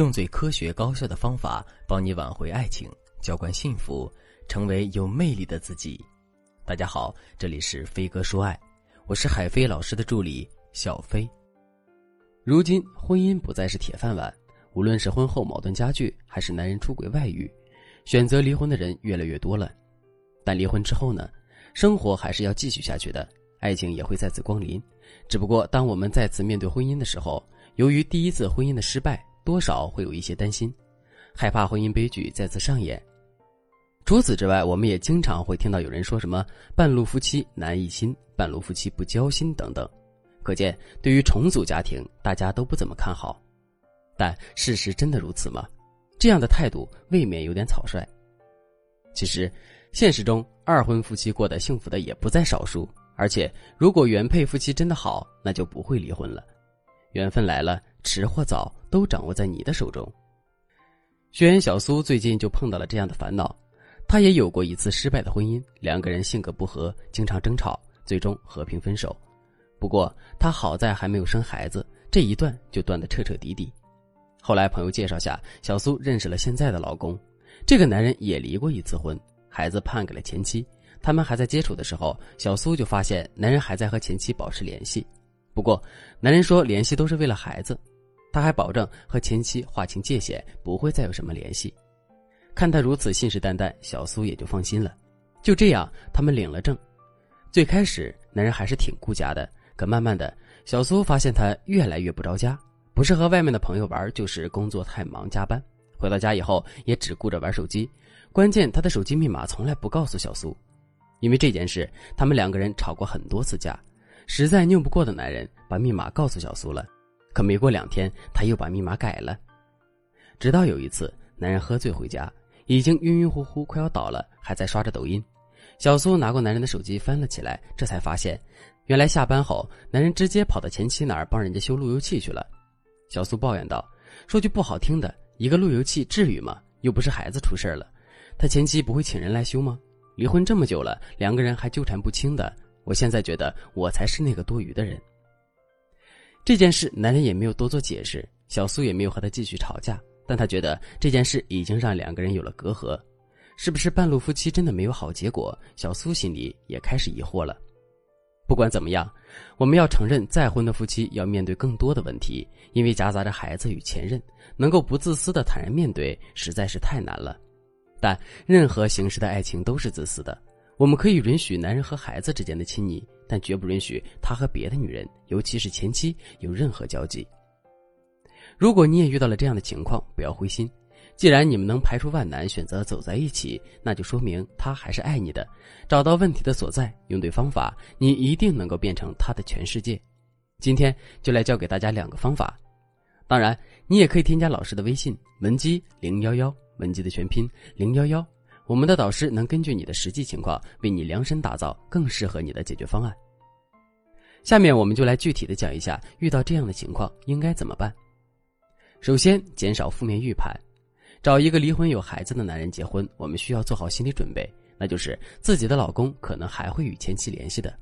用最科学高效的方法帮你挽回爱情，浇灌幸福，成为有魅力的自己。大家好，这里是飞哥说爱，我是海飞老师的助理小飞。如今婚姻不再是铁饭碗，无论是婚后矛盾加剧，还是男人出轨外遇，选择离婚的人越来越多了。但离婚之后呢，生活还是要继续下去的，爱情也会再次光临。只不过当我们再次面对婚姻的时候，由于第一次婚姻的失败。多少会有一些担心，害怕婚姻悲剧再次上演。除此之外，我们也经常会听到有人说什么“半路夫妻难一心”“半路夫妻不交心”等等。可见，对于重组家庭，大家都不怎么看好。但事实真的如此吗？这样的态度未免有点草率。其实，现实中二婚夫妻过得幸福的也不在少数。而且，如果原配夫妻真的好，那就不会离婚了。缘分来了。迟或早都掌握在你的手中。学员小苏最近就碰到了这样的烦恼，她也有过一次失败的婚姻，两个人性格不合，经常争吵，最终和平分手。不过她好在还没有生孩子，这一段就断得彻彻底底。后来朋友介绍下，小苏认识了现在的老公，这个男人也离过一次婚，孩子判给了前妻。他们还在接触的时候，小苏就发现男人还在和前妻保持联系，不过男人说联系都是为了孩子。他还保证和前妻划清界限，不会再有什么联系。看他如此信誓旦旦，小苏也就放心了。就这样，他们领了证。最开始，男人还是挺顾家的，可慢慢的，小苏发现他越来越不着家，不是和外面的朋友玩，就是工作太忙加班。回到家以后，也只顾着玩手机。关键，他的手机密码从来不告诉小苏。因为这件事，他们两个人吵过很多次架。实在拗不过的男人，把密码告诉小苏了。可没过两天，他又把密码改了。直到有一次，男人喝醉回家，已经晕晕乎乎，快要倒了，还在刷着抖音。小苏拿过男人的手机翻了起来，这才发现，原来下班后，男人直接跑到前妻那儿帮人家修路由器去了。小苏抱怨道：“说句不好听的，一个路由器至于吗？又不是孩子出事了，他前妻不会请人来修吗？离婚这么久了，两个人还纠缠不清的，我现在觉得我才是那个多余的人。”这件事，男人也没有多做解释，小苏也没有和他继续吵架。但他觉得这件事已经让两个人有了隔阂，是不是半路夫妻真的没有好结果？小苏心里也开始疑惑了。不管怎么样，我们要承认，再婚的夫妻要面对更多的问题，因为夹杂着孩子与前任，能够不自私的坦然面对，实在是太难了。但任何形式的爱情都是自私的。我们可以允许男人和孩子之间的亲昵，但绝不允许他和别的女人，尤其是前妻有任何交集。如果你也遇到了这样的情况，不要灰心。既然你们能排除万难选择走在一起，那就说明他还是爱你的。找到问题的所在，用对方法，你一定能够变成他的全世界。今天就来教给大家两个方法。当然，你也可以添加老师的微信文姬零幺幺，文姬的全拼零幺幺。我们的导师能根据你的实际情况为你量身打造更适合你的解决方案。下面我们就来具体的讲一下，遇到这样的情况应该怎么办。首先，减少负面预判。找一个离婚有孩子的男人结婚，我们需要做好心理准备，那就是自己的老公可能还会与前妻联系的，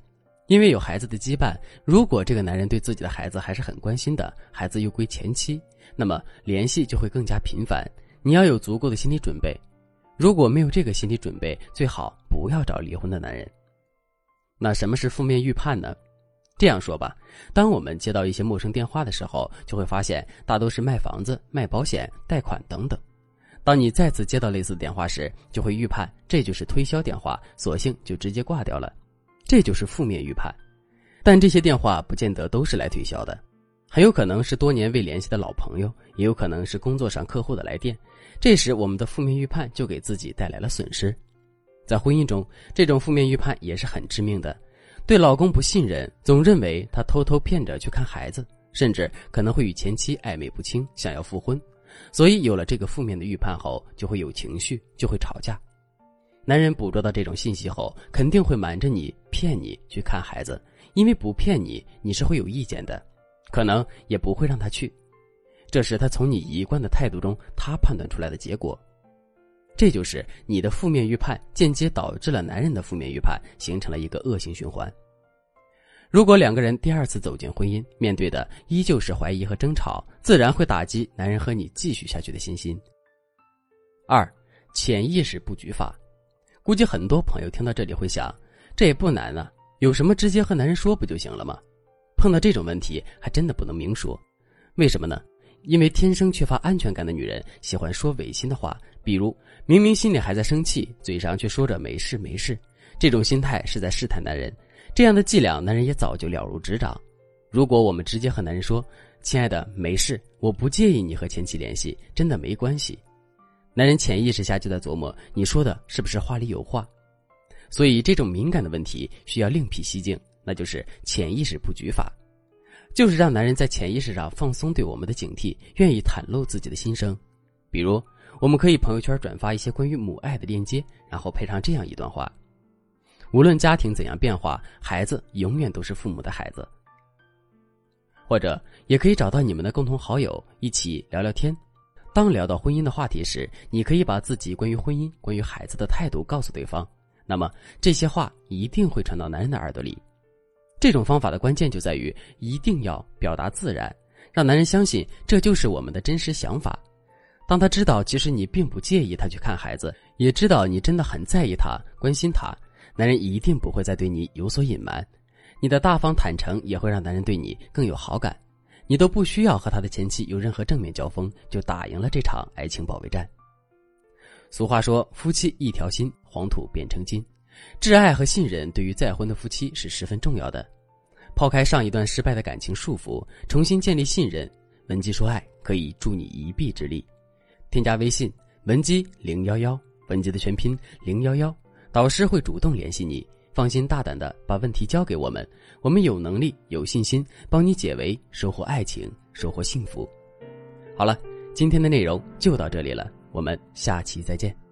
因为有孩子的羁绊。如果这个男人对自己的孩子还是很关心的，孩子又归前妻，那么联系就会更加频繁。你要有足够的心理准备。如果没有这个心理准备，最好不要找离婚的男人。那什么是负面预判呢？这样说吧，当我们接到一些陌生电话的时候，就会发现大都是卖房子、卖保险、贷款等等。当你再次接到类似的电话时，就会预判这就是推销电话，索性就直接挂掉了。这就是负面预判。但这些电话不见得都是来推销的。很有可能是多年未联系的老朋友，也有可能是工作上客户的来电。这时，我们的负面预判就给自己带来了损失。在婚姻中，这种负面预判也是很致命的。对老公不信任，总认为他偷偷骗着去看孩子，甚至可能会与前妻暧昧不清，想要复婚。所以，有了这个负面的预判后，就会有情绪，就会吵架。男人捕捉到这种信息后，肯定会瞒着你，骗你去看孩子，因为不骗你，你是会有意见的。可能也不会让他去，这是他从你一贯的态度中他判断出来的结果。这就是你的负面预判间接导致了男人的负面预判，形成了一个恶性循环。如果两个人第二次走进婚姻，面对的依旧是怀疑和争吵，自然会打击男人和你继续下去的信心。二，潜意识布局法，估计很多朋友听到这里会想，这也不难啊，有什么直接和男人说不就行了吗？碰到这种问题，还真的不能明说，为什么呢？因为天生缺乏安全感的女人喜欢说违心的话，比如明明心里还在生气，嘴上却说着没事没事，这种心态是在试探男人。这样的伎俩，男人也早就了如指掌。如果我们直接和男人说：“亲爱的，没事，我不介意你和前妻联系，真的没关系。”男人潜意识下就在琢磨，你说的是不是话里有话？所以这种敏感的问题需要另辟蹊径，那就是潜意识布局法，就是让男人在潜意识上放松对我们的警惕，愿意袒露自己的心声。比如，我们可以朋友圈转发一些关于母爱的链接，然后配上这样一段话。无论家庭怎样变化，孩子永远都是父母的孩子。或者，也可以找到你们的共同好友一起聊聊天。当聊到婚姻的话题时，你可以把自己关于婚姻、关于孩子的态度告诉对方。那么，这些话一定会传到男人的耳朵里。这种方法的关键就在于一定要表达自然，让男人相信这就是我们的真实想法。当他知道其实你并不介意他去看孩子，也知道你真的很在意他、关心他。男人一定不会再对你有所隐瞒，你的大方坦诚也会让男人对你更有好感，你都不需要和他的前妻有任何正面交锋，就打赢了这场爱情保卫战。俗话说，夫妻一条心，黄土变成金，挚爱和信任对于再婚的夫妻是十分重要的。抛开上一段失败的感情束缚，重新建立信任，文姬说爱可以助你一臂之力。添加微信文姬零幺幺，文姬的全拼零幺幺。导师会主动联系你，放心大胆的把问题交给我们，我们有能力、有信心帮你解围，收获爱情，收获幸福。好了，今天的内容就到这里了，我们下期再见。